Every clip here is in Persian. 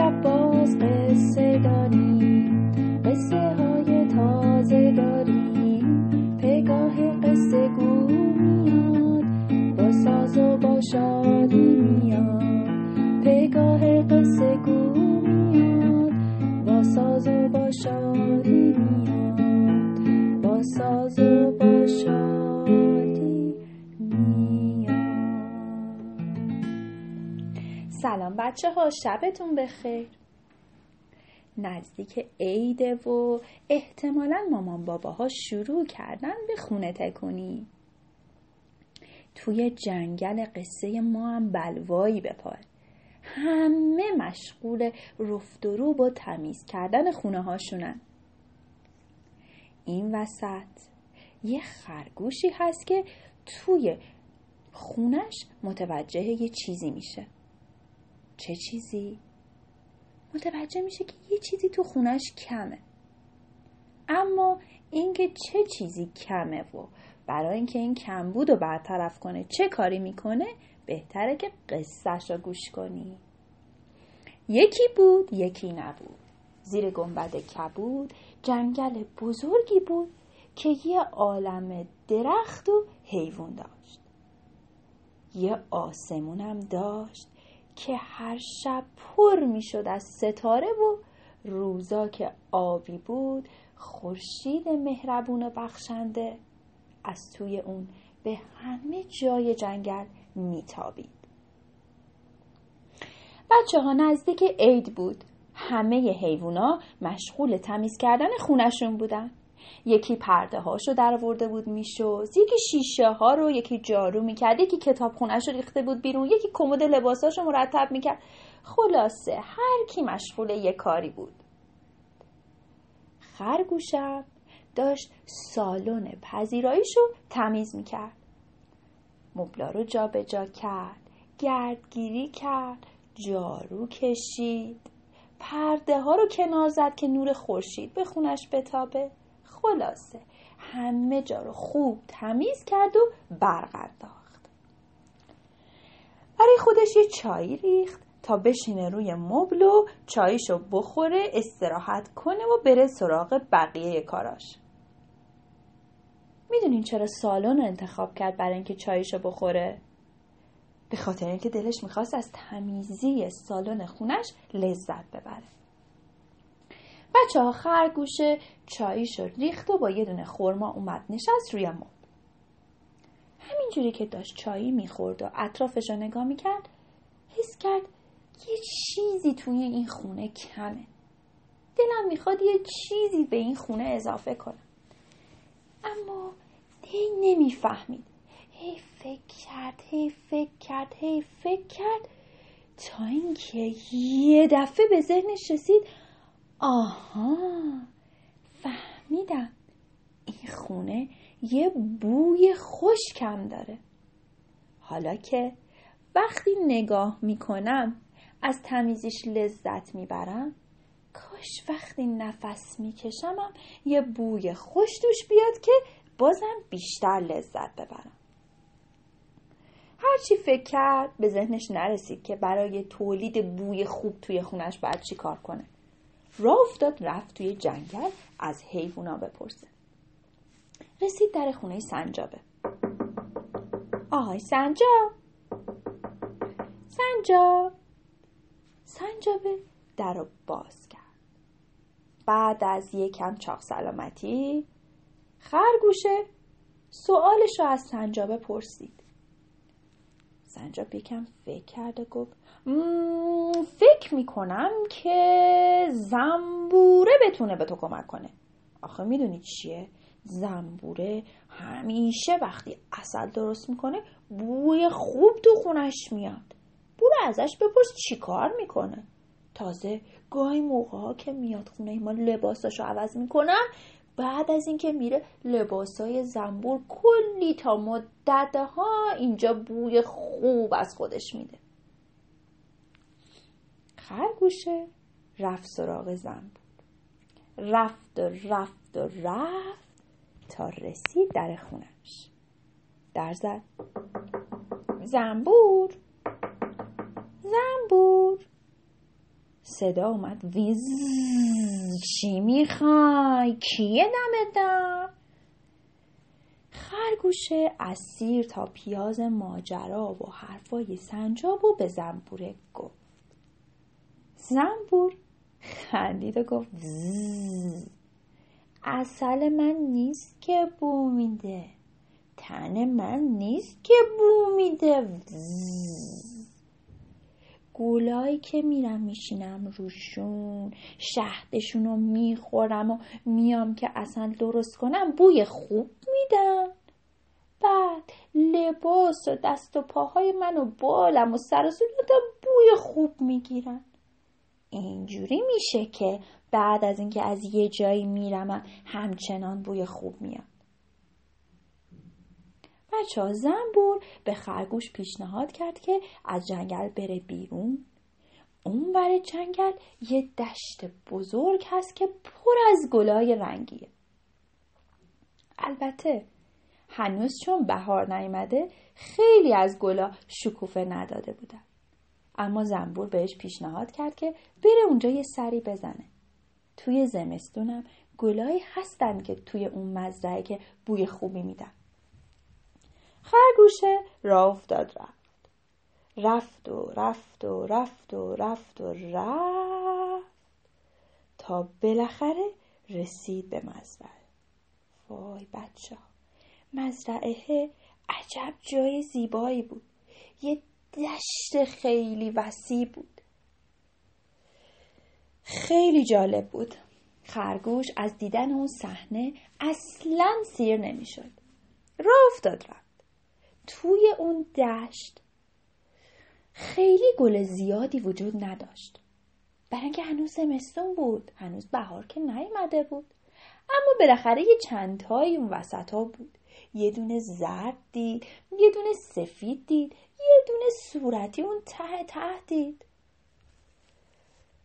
شب باز قصه داریم قصه های تازه داریم. پگاه قصه گو میاد با ساز و با شادی میاد. پگاه قصه گو با ساز و با شادی سلام بچه ها شبتون بخیر. نزدیک عیده و احتمالا مامان باباها شروع کردن به خونه تکونی. توی جنگل قصه ما هم بلوایی بپار همه مشغول رفت و روب و تمیز کردن خونه هاشونن. این وسط یه خرگوشی هست که توی خونش متوجه یه چیزی میشه. چه چیزی؟ متوجه میشه که یه چیزی تو خونش کمه. اما اینکه چه چیزی کمه و برای اینکه این کمبود رو برطرف کنه چه کاری می‌کنه بهتره که قصهش رو گوش کنی. یکی بود یکی نبود. زیر گنبد کبود جنگل بزرگی بود که یه عالم درخت و حیوان داشت. یه آسمونم داشت. که هر شب پر می‌شد از ستاره و روزا که آبی بود خورشید مهربون و بخشنده از توی اون به همه جای جنگل میتابید. بچه ها نزدیک عید بود. همه حیوونا مشغول تمیز کردن خونشون بودن. یکی پرده هاشو در ورده بود می‌شد یکی شیشه ها رو یکی جارو می‌کرد یکی کتاب خونش رو ریخته بود بیرون یکی کمد لباساش رو مرتب می‌کرد. خلاصه هر کی مشغول یه کاری بود. خرگوشم داشت سالن پذیراییش رو تمیز می‌کرد. مبلا رو جابجا جا کرد گردگیری کرد جارو کشید. پرده ها رو کنار زد که نور خورشید به خونش بتابه. خلاصه. همه جا رو خوب تمیز کرد و برق انداخت برای خودش یه چایی ریخت تا بشینه روی مبل و چاییشو بخوره استراحت کنه و بره سراغ بقیه کاراش. می‌دونین چرا سالن رو انتخاب کرد برای اینکه چاییشو بخوره؟ به خاطر اینکه دلش می‌خواست از تمیزی سالن خونش لذت ببره. بچه ها خرگوشه چاییشو ریخت و با یه دونه خورما اومد نشست روی مبل همینجوری که داشت چایی می‌خورد و اطرافش رو نگاه می‌کرد حس کرد یه چیزی توی این خونه کمه. دلم می‌خواد یه چیزی به این خونه اضافه کنم. اما هی نمی‌فهمید. هی فکر کرد هی فکر کرد هی فکر کرد تا اینکه یه دفعه به ذهنش رسید آها فهمیدم. این خونه یه بوی خوشکم داره. حالا که وقتی نگاه می‌کنم از تمیزش لذت می‌برم کاش وقتی نفس میکشمم یه بوی خوش توش بیاد که بازم بیشتر لذت ببرم. هرچی فکر کرد به ذهنش نرسید که برای تولید بوی خوب توی خونش باید چی کار کنه. راه افتاد رفت توی جنگل از حیوونا بپرسه. رسید در خونه سنجابه. آهای سنجاب! سنجاب! سنجابه در رو باز کرد. بعد از یکم چاق سلامتی خرگوشه سوالش رو از سنجابه پرسید. سنجاب یکم فکر کرد و گفت فکر می‌کنم که زنبوره بتونه به تو کمک کنه. آخه می‌دونی چیه؟ زنبوره همیشه وقتی اصل درست می‌کنه بوی خوب تو خونش میاد. برو ازش بپرس چی کار می‌کنه. تازه گاهی موقع ها که میاد خونه ما لباساشو عوض می‌کنن بعد از اینکه میره لباسای زنبور کلی تا مدت ها اینجا بوی خوب از خودش میده. خرگوشه رفت سراغ زنبور. رفت و رفت و رفت تا رسید در خونش. در زد. زنبور! زنبور! صدا اومد. ویز چی می‌خوای؟ کیه دم؟ در خرگوشه اسیر تا پیاز ماجرا و حرفای سنجاب و به زنبوره گفت. زنبور خندید و گفت اصل من نیست که بو میده. تن من نیست که بو میده. گولایی که میرم میشینم روشون شهدشون رو می‌خورم و میام که اصلا درست کنم بوی خوب میدم. بعد لباس و دست و پاهای من و بالم و سر و بوی خوب می‌گیرن. اینجوری میشه که بعد از اینکه از یه جایی میرم همچنان بوی خوب میاد بچه ها زنبور به خرگوش پیشنهاد کرد که از جنگل بره بیرون. اون بر جنگل یه دشت بزرگ هست که پر از گلای رنگیه. البته هنوز چون بهار نیامده خیلی از گلا شکوفه نداده بودن. اما زنبور بهش پیشنهاد کرد که بره اونجا یه سری بزنه. توی زمستونم گلایی هستن که توی اون مزرعه که بوی خوبی میدن. خرگوشه راه افتاد رفت. رفت و رفت و رفت و رفت و رفت تا بالاخره رسید به مزرعه. وای بچه ها مزرعه عجب جای زیبایی بود. یه دشت خیلی وسیع بود. خیلی جالب بود. خرگوش از دیدن اون صحنه اصلا سیر نمی‌شد. راه افتاد رفت. توی اون دشت خیلی گل زیادی وجود نداشت. برای اینکه هنوز زمستون بود هنوز بهار که نیومده بود. اما بالاخره یه چندتایی اون وسط ها بود. یه دونه زرد دید یه دونه سفید دید یه دونه صورتی اون ته ته دید.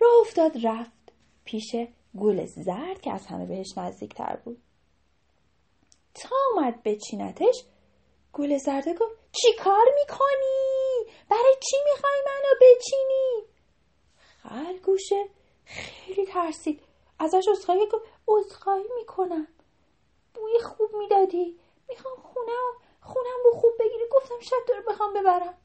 راه افتاد رفت پیش گل زرد که از همه بهش نزدیکتر بود. تا اومد بچینتش گل زرده گفت چی کار می‌کنی؟ برای چی می‌خوای منو بچینی؟ خرگوشه خیلی ترسید. ازش اصخایی گفت اصخایی می‌کنم. بوی خوب می‌دادی. می‌خوام خونه خونم رو خوب بگیری. گفتم شاید تو بخوام ببرم.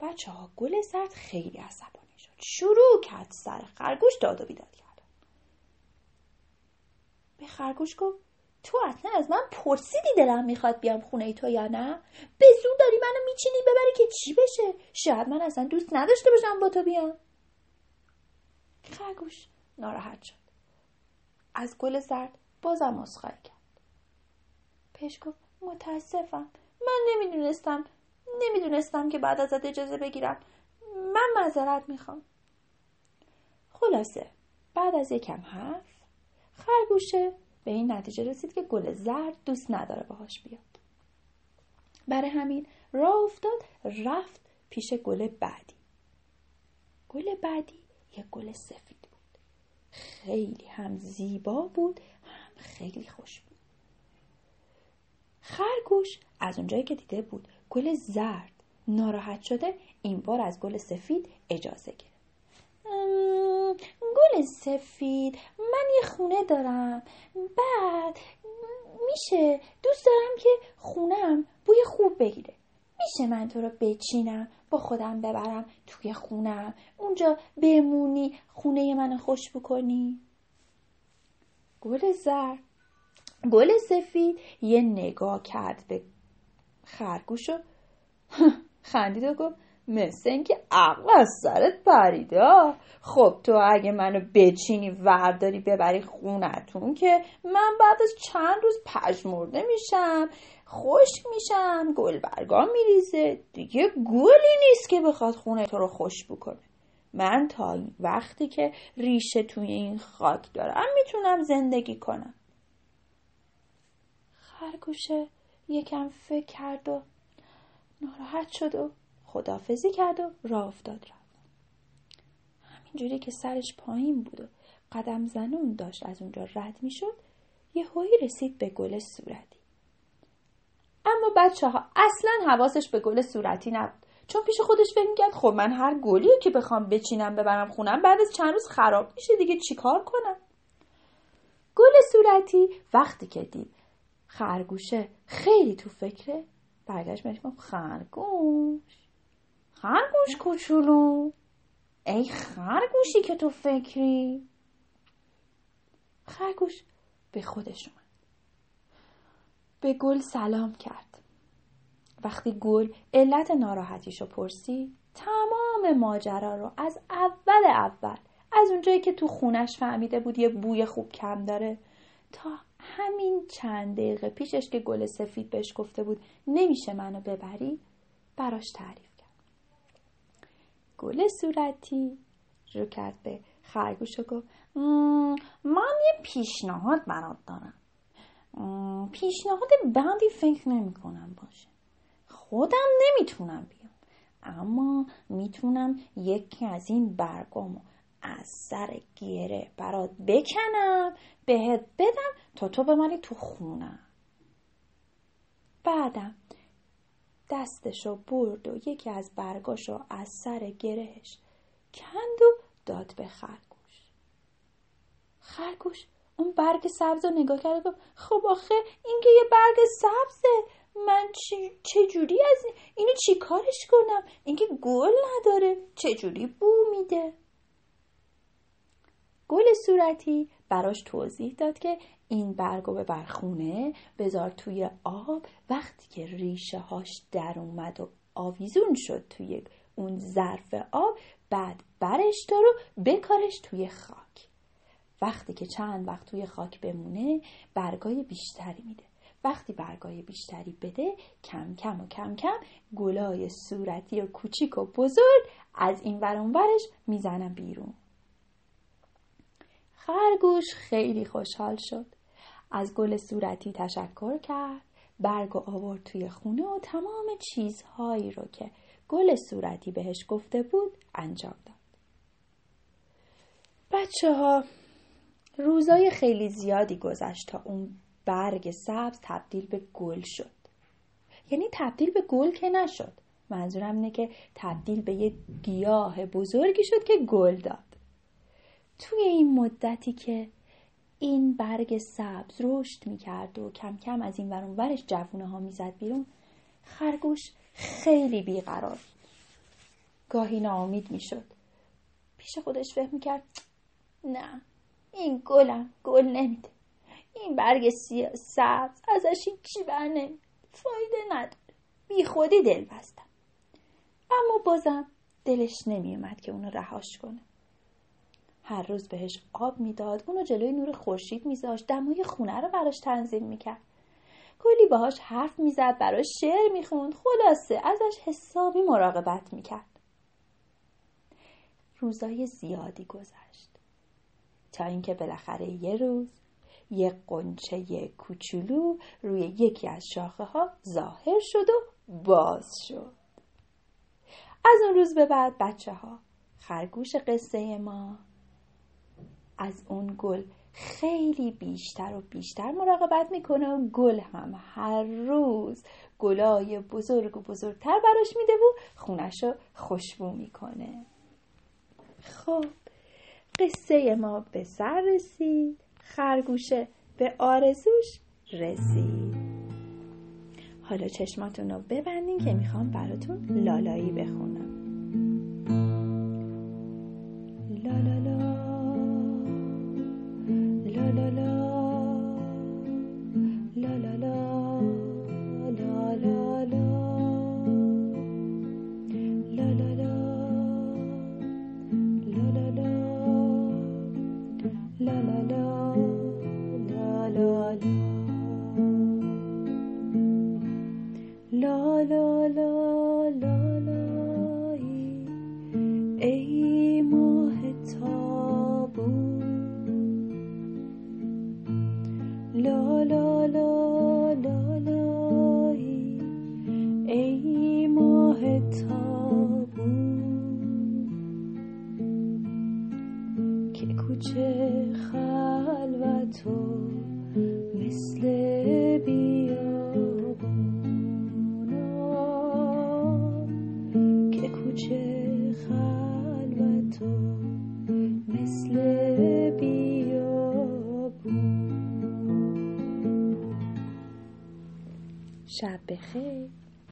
بچه ها گل زرد خیلی عصبانی شد. شروع کرد سر خرگوش داد و بیداد کردن به خرگوش گفت تو اصلا از من پرسیدی دلم می‌خواد بیام خونه تو یا نه؟ به زور داری منو میچینی ببری که چی بشه؟ شاید من اصلا دوست نداشته باشم با تو بیام. خرگوش ناراحت شد. از گل زرد بازم مسخره کرد. پیش گفت متاسفم. من نمی‌دونستم نمی‌دونستم که بعد ازت اجازه بگیرم. من معذرت می‌خوام. خلاصه بعد از یکم حرف خرگوشه به این نتیجه رسید که گل زرد دوست نداره باهاش بیاد. برای همین راه افتاد رفت پیش گل بعدی. گل بعدی یه گل سفید بود. خیلی هم زیبا بود هم خیلی خوش بود. خرگوش از اونجایی که دیده بود گل زرد ناراحت شده این بار از گل سفید اجازه گرفت. گل سفید من یه خونه دارم. بعد میشه دوست دارم که خونم بوی خوب بگیره. میشه من تو رو بچینم با خودم ببرم توی خونم. اونجا بمونی خونه منو خوش بکنی. گل زرد. گل سفید یه نگاه کرد به خرگوش و خندید و گفت مثل اینکه عقل از سرت پریده خب تو اگه منو بچینی ورداری ببری خونتون که من بعد از چند روز پژمرده میشم خشک میشم گل برگام میریزه. دیگه گلی نیست که بخواد خونه تو رو خوش بکنه. من تا وقتی که ریشه توی این خاک دارم می‌تونم زندگی کنم. خرگوشه یکم فکر کرد و ناراحت شد و خدافزی کرد و راه افتاد رفت. همینجوری که سرش پایین بود و قدم زنون داشت از اونجا رد می‌شد یه هایی رسید به گل صورتی. اما بچه ها اصلا حواسش به گل صورتی نبود. چون پیش خودش فکر می‌کرد خب من هر گلی که بخوام بچینم ببرم خونم بعد از چند روز خراب میشه دیگه چیکار کنم؟ گل صورتی وقتی که دید خرگوشه خیلی تو فکره برگشت گفت خرگوش. خرگوش کوچولو. ای خرگوشی که تو فکری. خرگوش به خودش اومد. به گل سلام کرد. وقتی گل علت ناراحتیشو پرسی تمام ماجرا رو از اول اول از اونجایی که تو خونش فهمیده بود یه بوی خوب کم داره تا همین چند دقیقه پیشش که گل سفید بهش گفته بود نمیشه منو ببری براش تعریف گل صورتی. رو کرد به خرگوش و گفت من یه پیشنهاد برات دارم. پیشنهاد بندی فکر نمی کنم باشه. خودم نمی‌تونم بیام اما می‌تونم یکی از این برگامو از سر گیره برات بکنم بهت بدم تا تو بمانی تو خونم. بعدم دستشو برد و یکی از برگاشو از سر گرهش کند و داد به خرگوش. خرگوش اون برگ سبز رو نگاه کرد و گفت خب آخه این که یه برگ سبزه من چه جوری از اینو چی کارش کنم اینکه گل نداره چه جوری بو میده؟ گل صورتی براش توضیح داد که این برگو به برخونه بذار توی آب. وقتی که ریشه هاش در اومد و آویزون شد توی اون ظرف آب بعد برش دارو بکارش توی خاک. وقتی که چند وقت توی خاک بمونه برگای بیشتری میده. وقتی برگای بیشتری بده کم کم و کم کم گلای صورتی و کوچیک و بزرگ از این ورش می‌زنن بیرون. خرگوش خیلی خوشحال شد. از گل صورتی تشکر کرد. برگ و آورد توی خونه و تمام چیزهایی رو که گل صورتی بهش گفته بود انجام داد. بچه ها روزای خیلی زیادی گذشت تا اون برگ سبز تبدیل به گل شد. یعنی تبدیل به گل که نشد. منظورم اینه که تبدیل به یه گیاه بزرگی شد که گل داد. توی این مدتی که این برگ سبز رشد می‌کرد و کم کم از این ورون ورش جوونه ها می‌زد بیرون خرگوش خیلی بیقرار گاهی ناامید می‌شد. پیش خودش فکر می‌کرد نه این گلم گل نمیده. این برگ سبز ازش چی بر نمید فایده نداره. بی خودی دل بستم اما بازم دلش نمیومد که اونو رهاش کنه. هر روز بهش آب می‌داد اونو جلوی نور خورشید میذاشت دمای خونه رو براش تنظیم می‌کرد. کلی باهاش حرف می‌زد براش شعر می‌خوند خلاصه ازش حسابی مراقبت می‌کرد. روزای زیادی گذشت. تا اینکه بالاخره یه روز یه قنچه کوچولو روی یکی از شاخه ها ظاهر شد و باز شد. از اون روز به بعد بچه ها خرگوش قصه ما از اون گل خیلی بیشتر و بیشتر مراقبت می‌کنه و گل هم هر روز گلای بزرگ و بزرگتر براش میده و خونش رو خوشبو می‌کنه. خب قصه ما به سر رسید. خرگوشه به آرزوش رسید. حالا چشماتون رو ببندین که می‌خوام براتون لالایی بخونم.